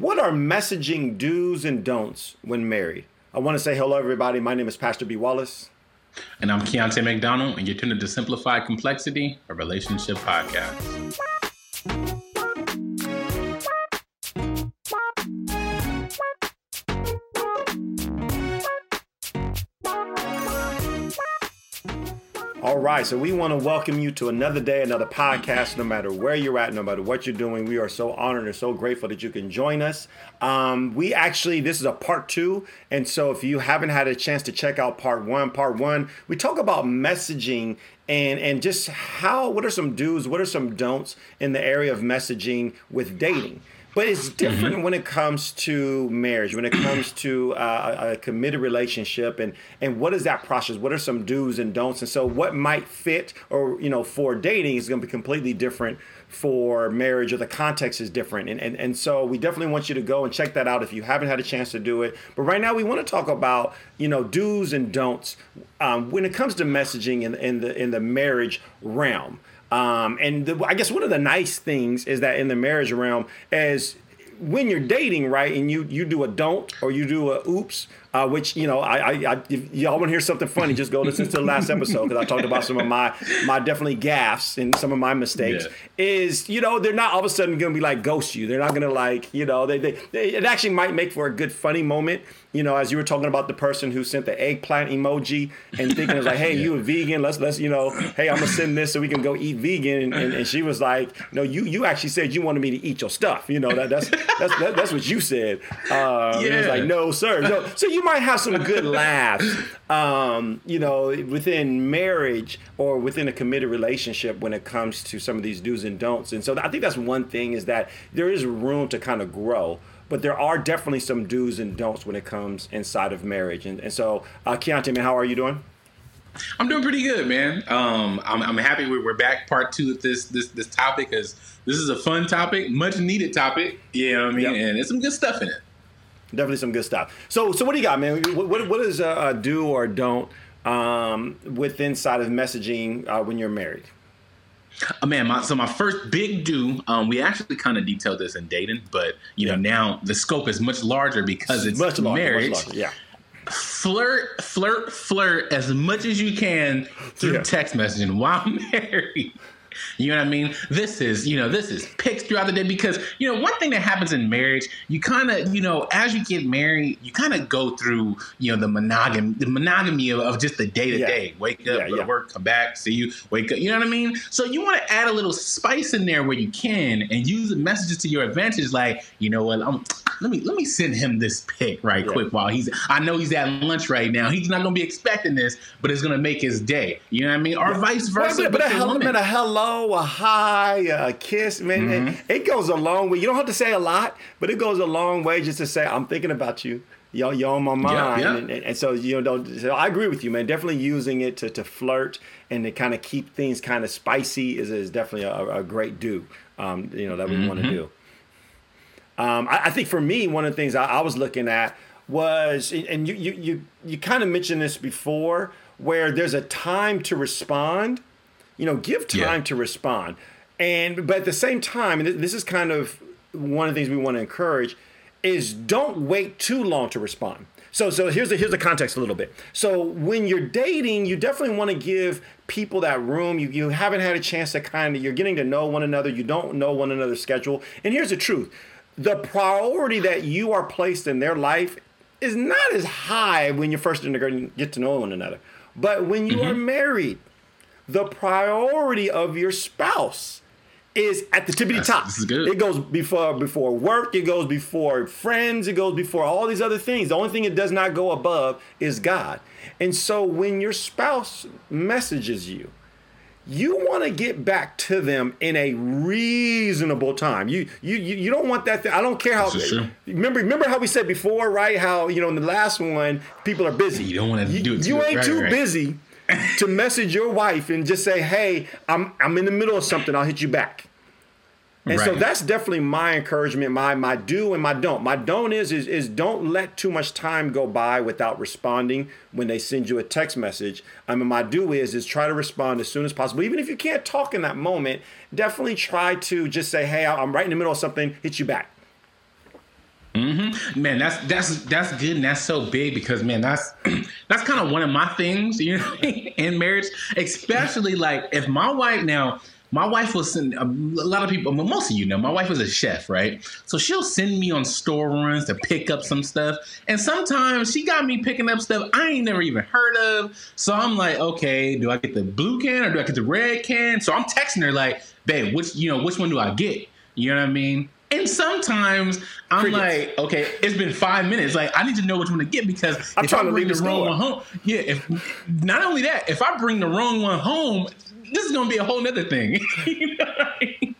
What are messaging do's and don'ts when married? I want to say hello, everybody. My name is Pastor B. Wallace. And I'm Keontae McDonald, and you're tuned to Simplify Complexity, a relationship podcast. Right, so we want to welcome you to another day, another podcast. No matter where you're at, no matter what you're doing, we are so honored and so grateful that you can join us. Um, we actually, this is a part two, and so if you haven't had a chance to check out part one, part one, we talk about messaging and and just how, what are some do's, what are some don'ts in the area of messaging with dating. But it's different mm-hmm. when it comes to marriage, when it comes to uh, a committed relationship, and and what is that process? What are some do's and don'ts? And so, what might fit, or you know, for dating is going to be completely different for marriage, or the context is different. And, and and so, we definitely want you to go and check that out if you haven't had a chance to do it. But right now, we want to talk about you know do's and don'ts um, when it comes to messaging in, in the in the marriage realm. Um, and the, I guess one of the nice things is that in the marriage realm, as when you're dating, right, and you you do a don't or you do a oops, uh, which you know, I, I, I if y'all want to hear something funny, just go listen to the last episode because I talked about some of my my definitely gaffes and some of my mistakes. Yeah. Is you know they're not all of a sudden going to be like ghost you. They're not going to like you know they, they, they it actually might make for a good funny moment you know, as you were talking about the person who sent the eggplant emoji and thinking it was like, hey, yeah. you a vegan? Let's let's you know, hey, I'm gonna send this so we can go eat vegan. And, and, and, she was like, no, you you actually said you wanted me to eat your stuff. You know that that's that's that, that's what you said. Uh, yeah. was like, no, sir. No. So you might have some good laughs. Um, you know, within marriage or within a committed relationship when it comes to some of these do's and don'ts. And so I think that's one thing is that there is room to kind of grow but there are definitely some do's and don'ts when it comes inside of marriage. And, and so, uh, Keontae, man, how are you doing? I'm doing pretty good, man. Um, I'm, I'm happy we're, we're back part two of this this this topic because this is a fun topic, much needed topic. You know what I mean? Yep. And there's some good stuff in it. Definitely some good stuff. So, so what do you got, man? What what, what is a, a do or don't um, with inside of messaging uh, when you're married? Oh, man, my, so my first big do, um, we actually kind of detailed this in Dayton, but you yeah. know now the scope is much larger because it's much larger, marriage. Much larger, yeah. Flirt, flirt, flirt as much as you can through yeah. text messaging while married. You know what I mean? This is, you know, this is picked throughout the day because, you know, one thing that happens in marriage, you kind of, you know, as you get married, you kind of go through, you know, the monogamy, the monogamy of, of just the day to day. Wake up, yeah, go yeah. to work, come back, see you, wake up. You know what I mean? So you want to add a little spice in there where you can and use the messages to your advantage. Like, you know what? I'm, let me let me send him this pic right yeah. quick while he's. I know he's at lunch right now. He's not gonna be expecting this, but it's gonna make his day. You know what I mean? Or vice versa. but, but, a, hel- a hello, a hi, a kiss, man. Mm-hmm. It, goes a long way. You don't have to say a lot, but it goes a long way just to say, I'm thinking about you. Y'all, you on my mind. Yeah, yeah. And, and, so, you know, so I agree with you, man. Definitely using it to, to flirt and to kind of keep things kind of spicy is, is definitely a, a great do, um, you know, that we mm-hmm. want to do. Um, I, I, think for me, one of the things I, I was looking at was, and you, you, you, you kind of mentioned this before, where there's a time to respond you know, give time yeah. to respond. And but at the same time, and this is kind of one of the things we want to encourage is don't wait too long to respond. So so here's the here's the context a little bit. So when you're dating, you definitely want to give people that room. You you haven't had a chance to kind of you're getting to know one another. You don't know one another's schedule. And here's the truth. The priority that you are placed in their life is not as high when you're first integrating get to know one another. But when you mm-hmm. are married, the priority of your spouse is at the tippity top. This is good. It goes before before work. It goes before friends. It goes before all these other things. The only thing it does not go above is God. And so when your spouse messages you, you want to get back to them in a reasonable time. You you you, don't want that. Thing. I don't care how. Remember remember how we said before, right? How you know in the last one people are busy. You don't want to do it. You, you ain't right, too right. busy to message your wife and just say, "Hey, I'm I'm in the middle of something. I'll hit you back." And right. so that's definitely my encouragement, my my do and my don't. My don't is, is is don't let too much time go by without responding when they send you a text message. I mean, my do is is try to respond as soon as possible. Even if you can't talk in that moment, definitely try to just say, "Hey, I'm right in the middle of something. Hit you back." Mm-hmm. man, that's that's that's good and that's so big because man, that's that's kind of one of my things, you know, in marriage, especially like if my wife now my wife will send a lot of people, most of you know, my wife is a chef, right? So she'll send me on store runs to pick up some stuff. And sometimes she got me picking up stuff I ain't never even heard of. So I'm like, okay, do I get the blue can or do I get the red can? So I'm texting her like, babe, which you know, which one do I get? You know what I mean? And sometimes I'm Crickets. like, okay, it's been five minutes. Like, I need to know which one to get because I'm if I bring the, the wrong one home, yeah. If not only that, if I bring the wrong one home, this is gonna be a whole nother thing. you know I mean?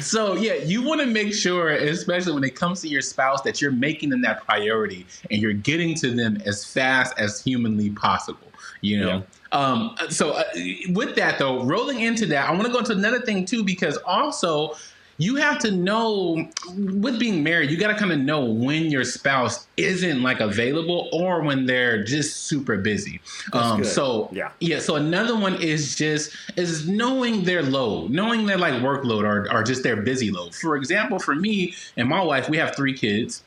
So yeah, you want to make sure, especially when it comes to your spouse, that you're making them that priority and you're getting to them as fast as humanly possible. You know. Yeah. Um, so uh, with that though, rolling into that, I want to go into another thing too because also you have to know with being married, you got to kind of know when your spouse isn't like available or when they're just super busy. Um, so yeah, yeah. So another one is just is knowing their load, knowing their like workload or or just their busy load. For example, for me and my wife, we have three kids.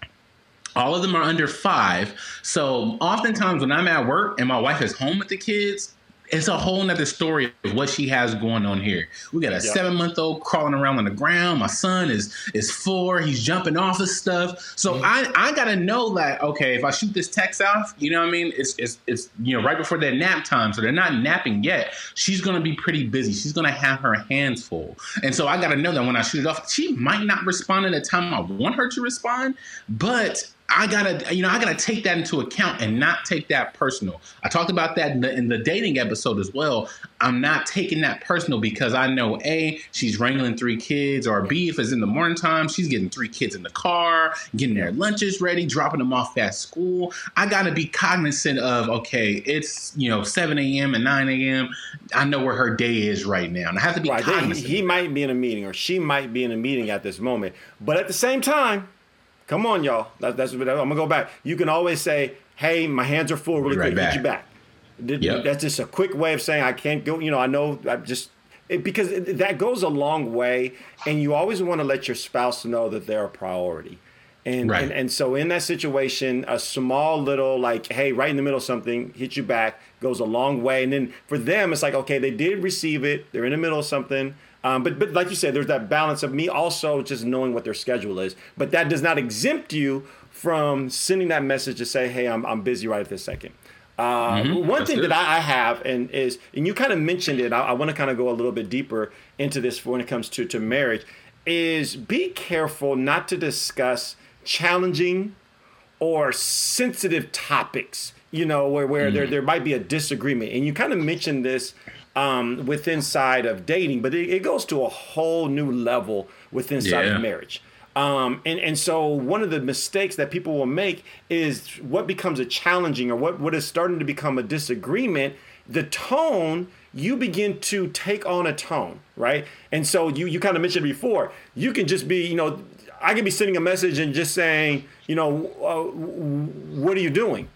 All of them are under five. So oftentimes when I'm at work and my wife is home with the kids, it's a whole nother story of what she has going on here. We got a yep. seven month old crawling around on the ground. My son is is four. He's jumping off of stuff. So mm-hmm. I I gotta know that okay, if I shoot this text off, you know what I mean? It's it's it's you know right before their nap time, so they're not napping yet. She's gonna be pretty busy. She's gonna have her hands full, and so I gotta know that when I shoot it off, she might not respond in the time I want her to respond, but I gotta, you know, I gotta take that into account and not take that personal. I talked about that in the, in the, dating episode as well. I'm not taking that personal because I know a she's wrangling three kids, or b if it's in the morning time, she's getting three kids in the car, getting their lunches ready, dropping them off at school. I gotta be cognizant of okay, it's you know 7 a.m. and 9 a.m. I know where her day is right now, and I have to be right. cognizant. He, he might be in a meeting, or she might be in a meeting at this moment, but at the same time Come on, y'all. That, that's what I'm gonna go back. You can always say, "Hey, my hands are full. Really quick, get you back." Yep. That's just a quick way of saying I can't go. You know, I know. I just it, because it, that goes a long way, and you always want to let your spouse know that they're a priority. And, right. and and so in that situation, a small little like, hey, right in the middle of something, hit you back goes a long way. And then for them, it's like, okay, they did receive it. They're in the middle of something. Um, but but like you said, there's that balance of me also just knowing what their schedule is. But that does not exempt you from sending that message to say, hey, I'm I'm busy right at this second. Uh, mm-hmm. One That's thing good. that I have and is and you kind of mentioned it. I, I want to kind of go a little bit deeper into this when it comes to to marriage. Is be careful not to discuss challenging or sensitive topics. You know, where where mm-hmm. there there might be a disagreement, and you kind of mentioned this um, with inside of dating, but it, it, goes to a whole new level with inside yeah. of marriage. Um, and, and so one of the mistakes that people will make is what becomes a challenging or what, what is starting to become a disagreement, the tone, you begin to take on a tone, right? And so you, you kind of mentioned before, you can just be, you know, I can be sending a message and just saying, you know, uh, what are you doing?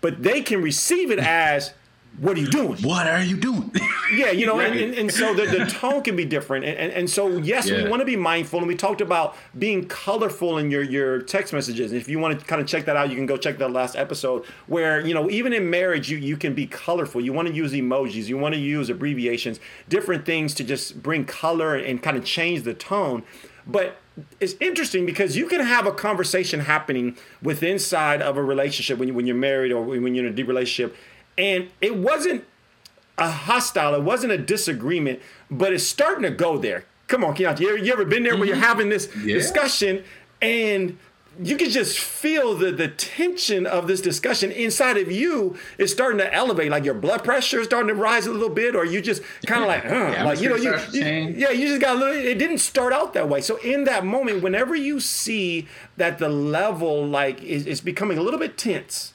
But they can receive it as, what are you doing? What are you doing? yeah, you know, and, and, and, so the, the tone can be different. And, and, and so, yes, yeah. we want to be mindful. And we talked about being colorful in your, your text messages. And if you want to kind of check that out, you can go check that last episode where, you know, even in marriage, you, you can be colorful. You want to use emojis, you want to use abbreviations, different things to just bring color and kind of change the tone. But it's interesting because you can have a conversation happening with inside of a relationship when, you, when you're married or when you're in a deep relationship and it wasn't a hostile, it wasn't a disagreement, but it's starting to go there. Come on, Keontae, you ever, you ever been there mm-hmm. where you're mm-hmm. having this yeah. discussion and you can just feel the the tension of this discussion inside of you is starting to elevate like your blood pressure is starting to rise a little bit or you just kind of like like you know you, you yeah you just got a little it didn't start out that way so in that moment whenever you see that the level like is, is becoming a little bit tense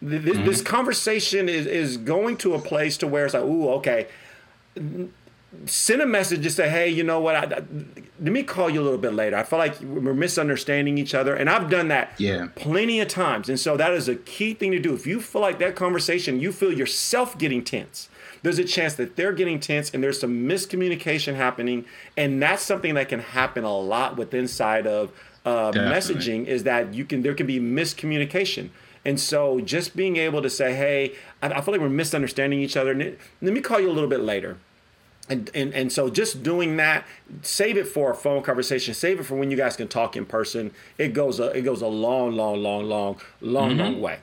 this, mm-hmm. this conversation is, is going to a place to where it's like, ooh, okay. Send a message to say, hey, you know what? I, I, let me call you a little bit later. I feel like we're misunderstanding each other, and I've done that yeah. plenty of times. And so that is a key thing to do. If you feel like that conversation, you feel yourself getting tense. There's a chance that they're getting tense, and there's some miscommunication happening, and that's something that can happen a lot with inside of uh, messaging is that you can there can be miscommunication. And so just being able to say, hey, I, I feel like we're misunderstanding each other. Let me call you a little bit later. And, and, and so just doing that, save it for a phone conversation. Save it for when you guys can talk in person. It goes a, it goes a long, long, long, long, long, mm-hmm. long way.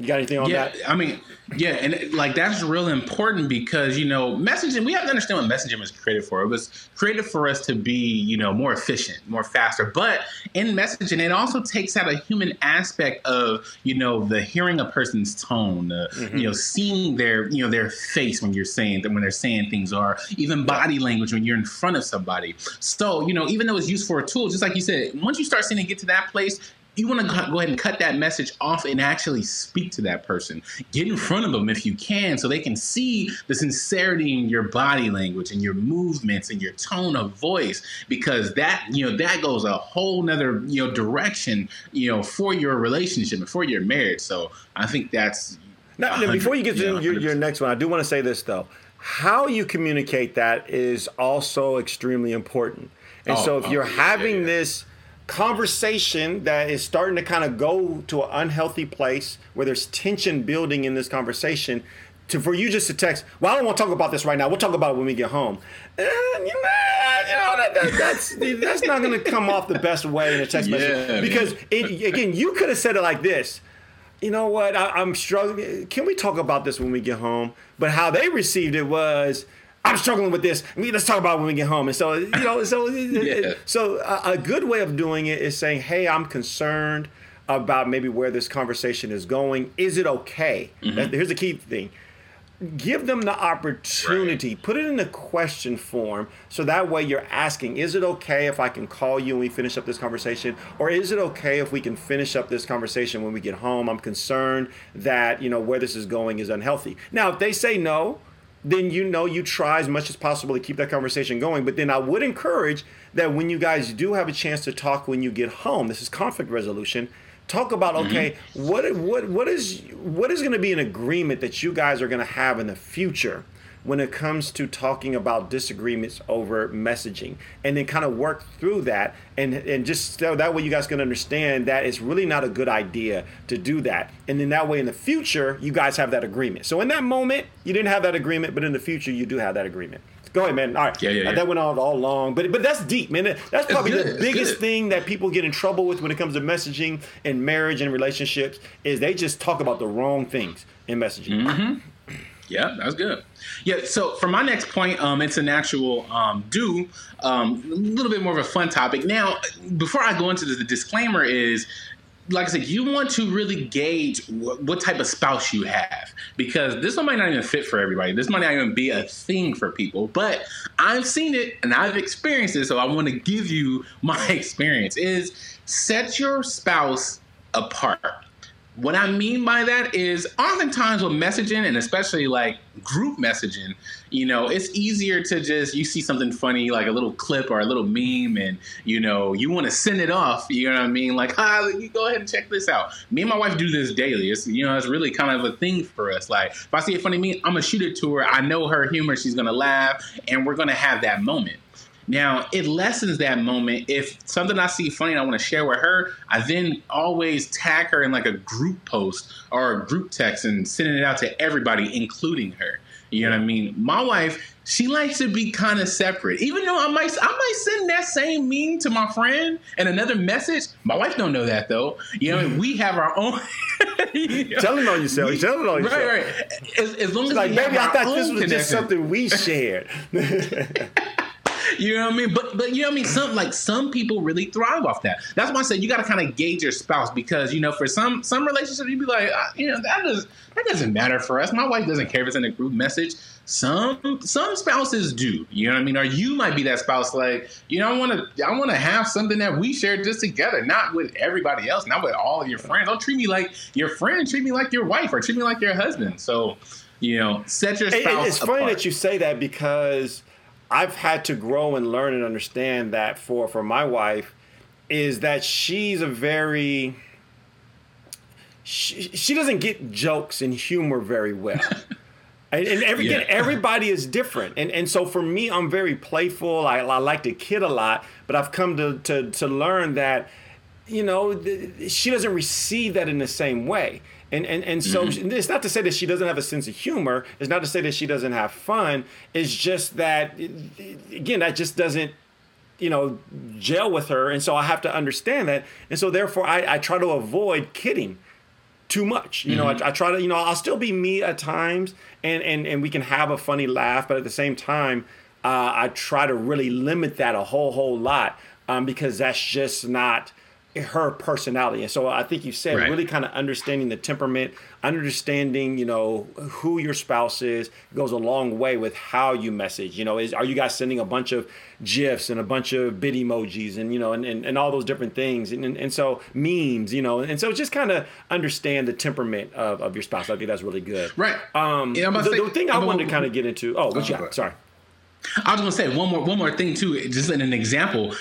You got anything on yeah, that? I mean, yeah, and it, like that's real important because you know messaging. We have to understand what messaging was created for. It was created for us to be you know more efficient, more faster. But in messaging, it also takes out a human aspect of you know the hearing a person's tone, uh, mm-hmm. you know seeing their you know their face when you're saying when they're saying things, or even body language when you're in front of somebody. So you know even though it's used for a tool, just like you said, once you start seeing it get to that place, you want to go ahead and cut that message off and actually speak to that person. Get in front of them if you can so they can see the sincerity in your body language and your movements and your tone of voice because that, you know, that goes a whole nother, you know, direction, you know, for your relationship and for your marriage. So I think that's. Now, before you get to your, your next one, I do want to say this though. How you communicate that is also extremely important. And oh, so if oh, you're oh, having yeah, yeah. this conversation that is starting to kind of go to an unhealthy place where there's tension building in this conversation to for you just to text well i don't want to talk about this right now. We'll talk about it when we get home. And, you know, you know that, that, that's that's not going to come off the best way in a text yeah, message because it, again you could have said it like this you know what? I, i'm struggling can we talk about this when we get home? But how they received it was I'm struggling with this. Let's talk about when we get home. And so, you know, so yeah. so a, a, good way of doing it is saying, "Hey, I'm concerned about maybe where this conversation is going. Is it okay?" Mm-hmm. Here's the key thing: give them the opportunity. Right. Put it in the question form, so that way you're asking, "Is it okay if I can call you and we finish up this conversation, or is it okay if we can finish up this conversation when we get home? I'm concerned that you know where this is going is unhealthy." Now, if they say no then you know you try as much as possible to keep that conversation going. But then I would encourage that when you guys do have a chance to talk when you get home, this is conflict resolution. Talk about mm-hmm. okay, what what what is what is going to be an agreement that you guys are going to have in the future when it comes to talking about disagreements over messaging and then kind of work through that and and just so that way you guys can understand that it's really not a good idea to do that and then that way in the future you guys have that agreement so in that moment you didn't have that agreement but in the future you do have that agreement Go ahead, man. All right. Yeah, yeah, yeah. That went on all long, but but that's deep, man. That's probably the biggest thing that people get in trouble with when it comes to messaging and marriage and relationships is they just talk about the wrong things in messaging. Mm-hmm. Yeah, that's good. Yeah, so for my next point, um, it's an actual um, do, um, a little bit more of a fun topic. Now, before I go into this, the disclaimer is like I said, you want to really gauge what, what, type of spouse you have because this one might not even fit for everybody. This might not even be a thing for people, but I've seen it and I've experienced it, so I want to give you my experience. Is set your spouse apart. What I mean by that is oftentimes with messaging and especially like group messaging, you know, it's easier to just you see something funny like a little clip or a little meme and you know, you want to send it off, you know what I mean? Like, ah, you go ahead and check this out. Me and my wife do this daily. It's you know, it's really kind of a thing for us. Like if I see a funny meme, I'm gonna shoot it to her. I know her humor, she's gonna laugh, and we're gonna have that moment. Now, it lessens that moment. If something I see funny and I want to share with her, I then always tag her in like a group post or a group text and sending it out to everybody, including her. You know what I mean? My wife, she likes to be kind of separate. Even though I might I might send that same meme to my friend and another message. My wife don't know that though. You know, we have our own you know, Tell it on yourself. Tell it on yourself. Right, right. As, as long as like, baby, I thought this was connection. just something we shared. you know what I mean? But but you know what I mean? Some like some people really thrive off that. That's why I said you got to kind of gauge your spouse because you know for some some relationships you'd be like uh, you know that does that doesn't matter for us. My wife doesn't care if it's in a group message. Some some spouses do. You know what I mean? Or you might be that spouse like you know I want to I want to have something that we share just together, not with everybody else, not with all of your friends. Don't treat me like your friend. Treat me like your wife or treat me like your husband. So you know, set your spouse. It's apart. funny that you say that because I've had to grow and learn and understand that for for my wife is that she's a very she, she doesn't get jokes and humor very well. and, and every, yeah. everybody is different. And and so for me, I'm very playful. I, I like to kid a lot, but I've come to, to to learn that you know, she doesn't receive that in the same way. And, and, and so mm-hmm. it's not to say that she doesn't have a sense of humor. It's not to say that she doesn't have fun. It's just that, again, that just doesn't, you know, gel with her. And so I have to understand that. And so therefore, I, I try to avoid kidding too much. You mm-hmm. know, I, I, try to, you know, I'll still be me at times and, and, and we can have a funny laugh. But at the same time, uh, I try to really limit that a whole, whole lot um, because that's just not her personality. And so I think you said right. really kind of understanding the temperament, understanding, you know, who your spouse is goes a long way with how you message. You know, is are you guys sending a bunch of GIFs and a bunch of bit emojis and, you know, and, and, and all those different things. And, and, and so memes, you know, and so just kind of understand the temperament of, of your spouse. I think that's really good. Right. Um, yeah, the, say, the, thing I wanted to kind of get into, oh, what you got? Sorry. I was gonna say one more one more thing too, just in an example.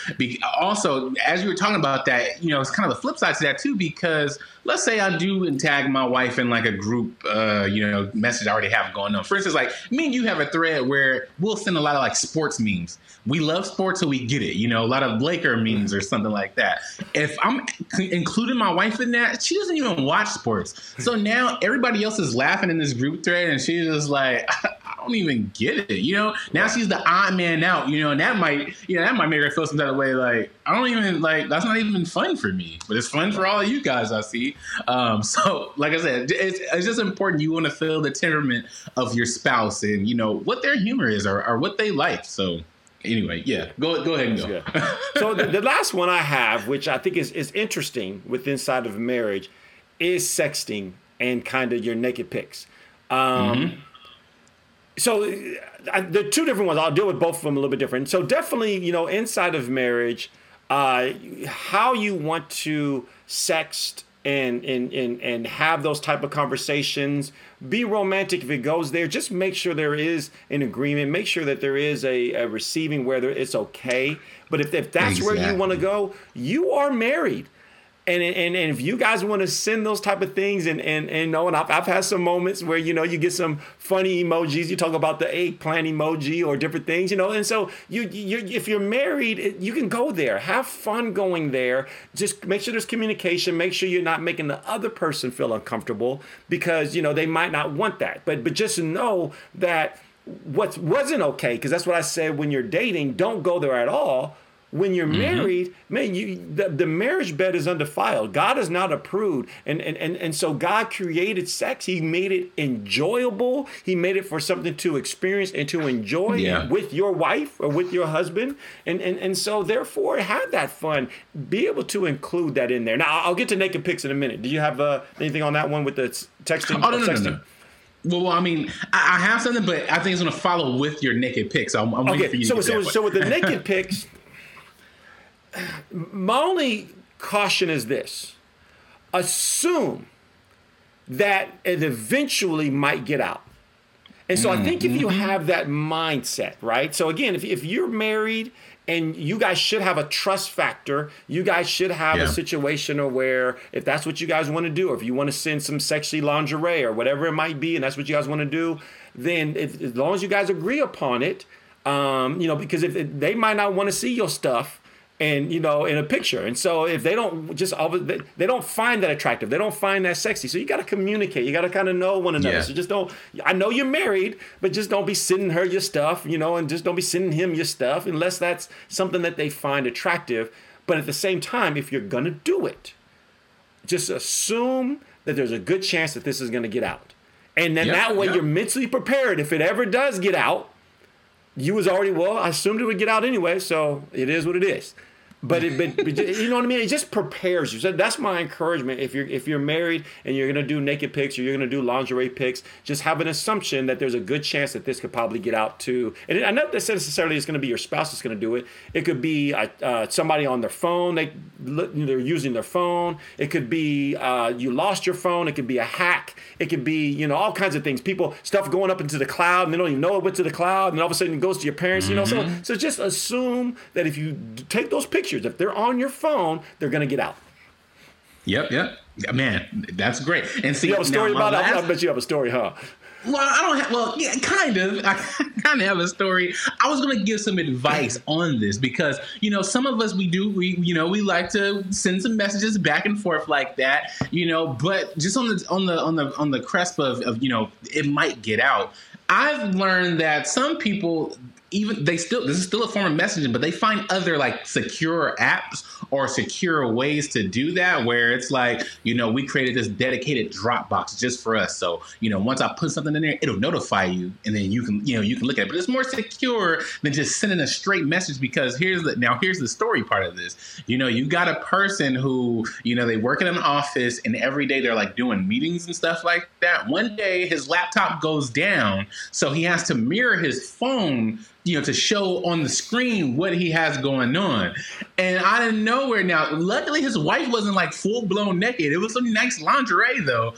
Also, as you were talking about that, you know, it's kind of the flip side to that too, because let's say I do and tag my wife in like a group, uh, you know, message I already have going on. For instance, like me and you have a thread where we'll send a lot of like sports memes. We love sports, so we get it. You know, a lot of Laker memes or something like that. If I'm including my wife in that, she doesn't even watch sports. So now everybody else is laughing in this group thread, and she's just like. I don't even get it. You know, now she's the odd man out. You know, and that might, you know, that might make her feel some type of way. Like I don't even like that's not even fun for me, but it's fun for all of you guys. I see. Um, so, like I said, it's, it's just important. You want to feel the temperament of your spouse and you know what their humor is or, or what they like. So anyway, yeah, go go ahead and go. so the, the, last one I have, which I think is is interesting with inside of marriage, is sexting and kind of your naked pics. Um, mm-hmm so uh, the two different ones. I'll deal with both of them a little bit different. So definitely, you know, inside of marriage, uh, how you want to sext and, and and and have those type of conversations. Be romantic if it goes there. Just make sure there is an agreement. Make sure that there is a, a receiving where it's okay. But if, if that's exactly. where you want to go, you are married and, and and if you guys want to send those type of things and and and know and I've, I've had some moments where you know you get some funny emojis you talk about the eggplant emoji or different things you know and so you you if you're married you can go there. Have fun going there. Just make sure there's communication. Make sure you're not making the other person feel uncomfortable because you know they might not want that. But but just know that what wasn't okay because that's what I said when you're dating don't go there at all when you're mm-hmm. married, man, you the, the, marriage bed is undefiled. God is not approved. And, and and and so God created sex. He made it enjoyable. He made it for something to experience and to enjoy yeah. with your wife or with your husband. And and and so therefore have that fun. Be able to include that in there. Now I'll get to naked pics in a minute. Do you have uh, anything on that one with the texting? Oh, no, no, no, no. Well, I mean, I, have something, but I think it's going to follow with your naked pics. I'm, I'm okay. so, so, so with the naked pics, my only caution is this assume that it eventually might get out. And so mm-hmm. I think if you have that mindset, right? So again, if, if you're married and you guys should have a trust factor, you guys should have yeah. a situation where if that's what you guys want to do, or if you want to send some sexy lingerie or whatever it might be, and that's what you guys want to do, then if, as long as you guys agree upon it, um, you know, because if, if they might not want to see your stuff, and you know in a picture. And so if they don't just they, they don't find that attractive. They don't find that sexy. So you got to communicate. You got to kind of know one another. Yeah. so just don't i know you're married but just don't be sending her your stuff you know and just don't be sending him your stuff unless that's something that they find attractive. But at the same time if you're gonna do it just assume that there's a good chance that this is gonna get out. And then yep, that way yep. you're mentally prepared. If it ever does get out you was already well i assumed it would get out anyway so it is what it is but it, but, but, you know what I mean. It just prepares you. So that's my encouragement. If you're if you're married and you're gonna do naked pics or you're gonna do lingerie pics, just have an assumption that there's a good chance that this could probably get out to. And I not necessarily it's gonna be your spouse that's gonna do it. It could be uh, uh, somebody on their phone. They they're using their phone. It could be uh, you lost your phone. It could be a hack. It could be you know all kinds of things. People stuff going up into the cloud and they don't even know it went to the cloud, and all of a sudden it goes to your parents. You know, so mm-hmm. so just assume that if you take those pictures pictures. If they're on your phone, they're going to get out. Yep, yep. Man, that's great. And see, you have a story about last... it. I bet you have a story, huh? Well, I don't have. Well, yeah, kind of. I kind of have a story. I was gonna give some advice on this because you know some of us we do we you know we like to send some messages back and forth like that. You know, but just on the on the on the on the cusp of, of you know it might get out. I've learned that some people even they still this is still a form of messaging, but they find other like secure apps or secure ways to do that where it's like, you know, we created this dedicated Dropbox just for us. So, you know, once I put something in there, it'll notify you and then you can, you know, you can look at it. But it's more secure than just sending a straight message because here's the now here's the story part of this. You know, you got a person who, you know, they work in an office and every day they're like doing meetings and stuff like that. One day his laptop goes down, so he has to mirror his phone you know, to show on the screen what he has going on. And out of nowhere now, luckily his wife wasn't like full blown naked. It was some nice lingerie though.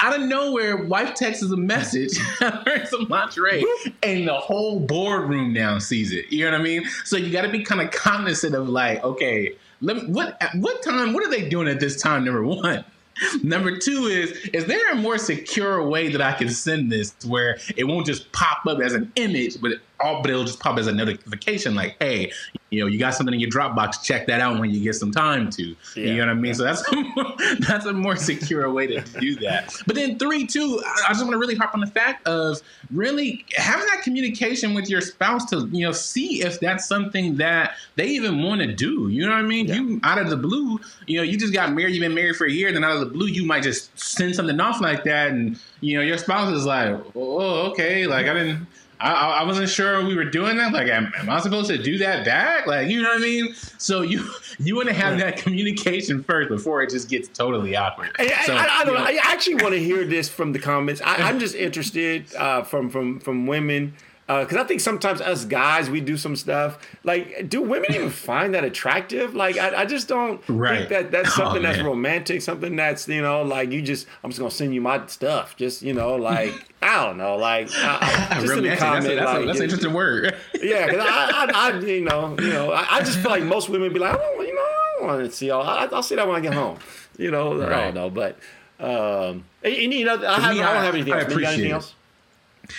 Out of nowhere, wife texts a message, some lingerie, and the whole boardroom now sees it. You know what I mean? So you got to be kind of cognizant of like, okay, let me, what at what time? What are they doing at this time? Number one. Number two is, is there a more secure way that I can send this where it won't just pop up as an image, but all, but it'll just pop as a notification like, hey, you know, you got something in your Dropbox, check that out when you get some time to. Yeah. You know what I mean? So that's a more, that's a more secure way to do that. But then three, two, I just want to really harp on the fact of really having that communication with your spouse to, you know, see if that's something that they even want to do. You know what I mean? Yeah. You out of the blue, you know, you just got married, you've been married for a year, then out of the blue, you might just send something off like that, and you know, your spouse is like, oh, okay, like I didn't I, I, wasn't sure we were doing that. Like, am, am, I supposed to do that back? Like, you know what I mean? So you you want to have that communication first before it just gets totally awkward. I, so, I, I don't know. I actually want to hear this from the comments. I, am just interested uh, from from from women because uh, I think sometimes us guys we do some stuff like do women even find that attractive? Like I, I just don't right. think that that's oh, something oh, that's romantic, something that's you know like you just I'm just gonna send you my stuff, just you know like I don't know like I, just in the comment that's, a, that's, like, a, that's an interesting word. yeah, because I, I, I, you know you know I, I, just feel like most women be like oh you know I don't want to see all I, will see that when I get home, you know right. I don't know but um and, and you know I, have, me, I, don't have anything else. You got anything else?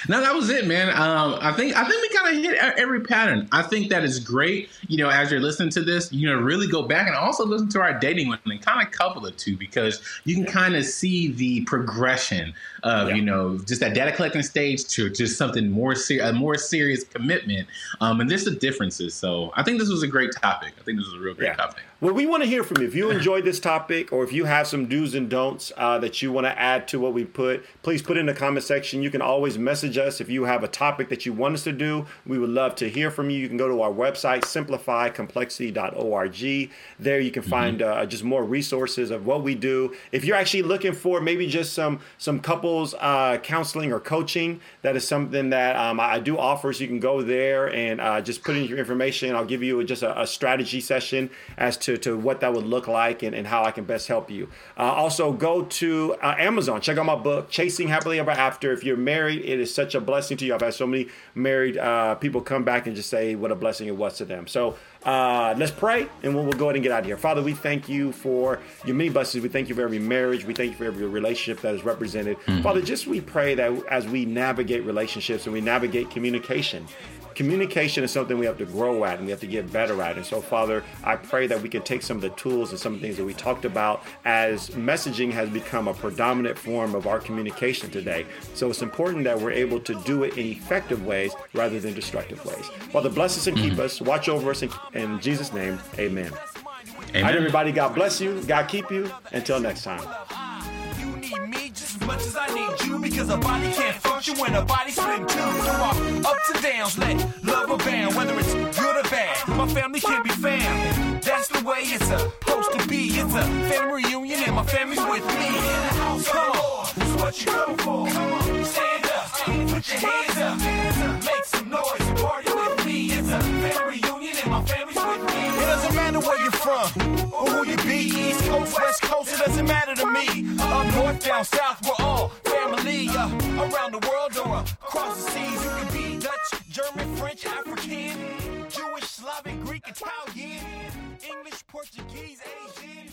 No, that was it, man. Um, I think I think we kind of hit every pattern. I think that is great. You know, as you're listening to this, you know, really go back and also listen to our dating one and kind of couple the two because you can kind of see the progression of yeah. you know just that data collecting stage to just something more serious, a more serious commitment. Um, and there's the differences. So I think this was a great topic. I think this was a real great yeah. topic. Well, we want to hear from you. If you enjoyed this topic, or if you have some do's and don'ts uh, that you want to add to what we put, please put in the comment section. You can always message us if you have a topic that you want us to do. We would love to hear from you. You can go to our website, simplifycomplexity.org. There you can mm-hmm. find uh, just more resources of what we do. If you're actually looking for maybe just some some couples uh, counseling or coaching, that is something that um, I do offer. So you can go there and uh, just put in your information. I'll give you just a, a strategy session as to to, to what that would look like and, and how I can best help you. Uh, also, go to uh, Amazon. Check out my book, Chasing Happily Ever After. If you're married, it is such a blessing to you. I've had so many married uh, people come back and just say what a blessing it was to them. So uh, let's pray and we'll, we'll, go ahead and get out of here. Father, we thank you for your many blessings. We thank you for every marriage. We thank you for every relationship that is represented. Mm-hmm. Father, just we pray that as we navigate relationships and we navigate communication, communication is something we have to grow at and we have to get better at. And so, Father, I pray that we can take some of the tools and some of the things that we talked about as messaging has become a predominant form of our communication today. So it's important that we're able to do it in effective ways rather than destructive ways. Father, bless us and keep mm-hmm. us. Watch over us in, in Jesus' name. Amen. Amen. All right, everybody, God bless you. God keep you. Until next time much as I need you because a body can't function when a body's split in two. Through our ups and downs, let love abound, whether it's good or bad. My family can be found. That's the way it's supposed to be. It's a family reunion and my family's with me. Come on, it's what you go for. Come on, stand up, put your hands up, make some noise, party with me. It's a family reunion It doesn't matter where you're from or who you be, East Coast, West Coast, it doesn't matter to me. Up north, down south, we're all family. Uh, around the world or across the seas, you can be Dutch, German, French, African, Jewish, Slavic, Greek, Italian, English, Portuguese, Asian.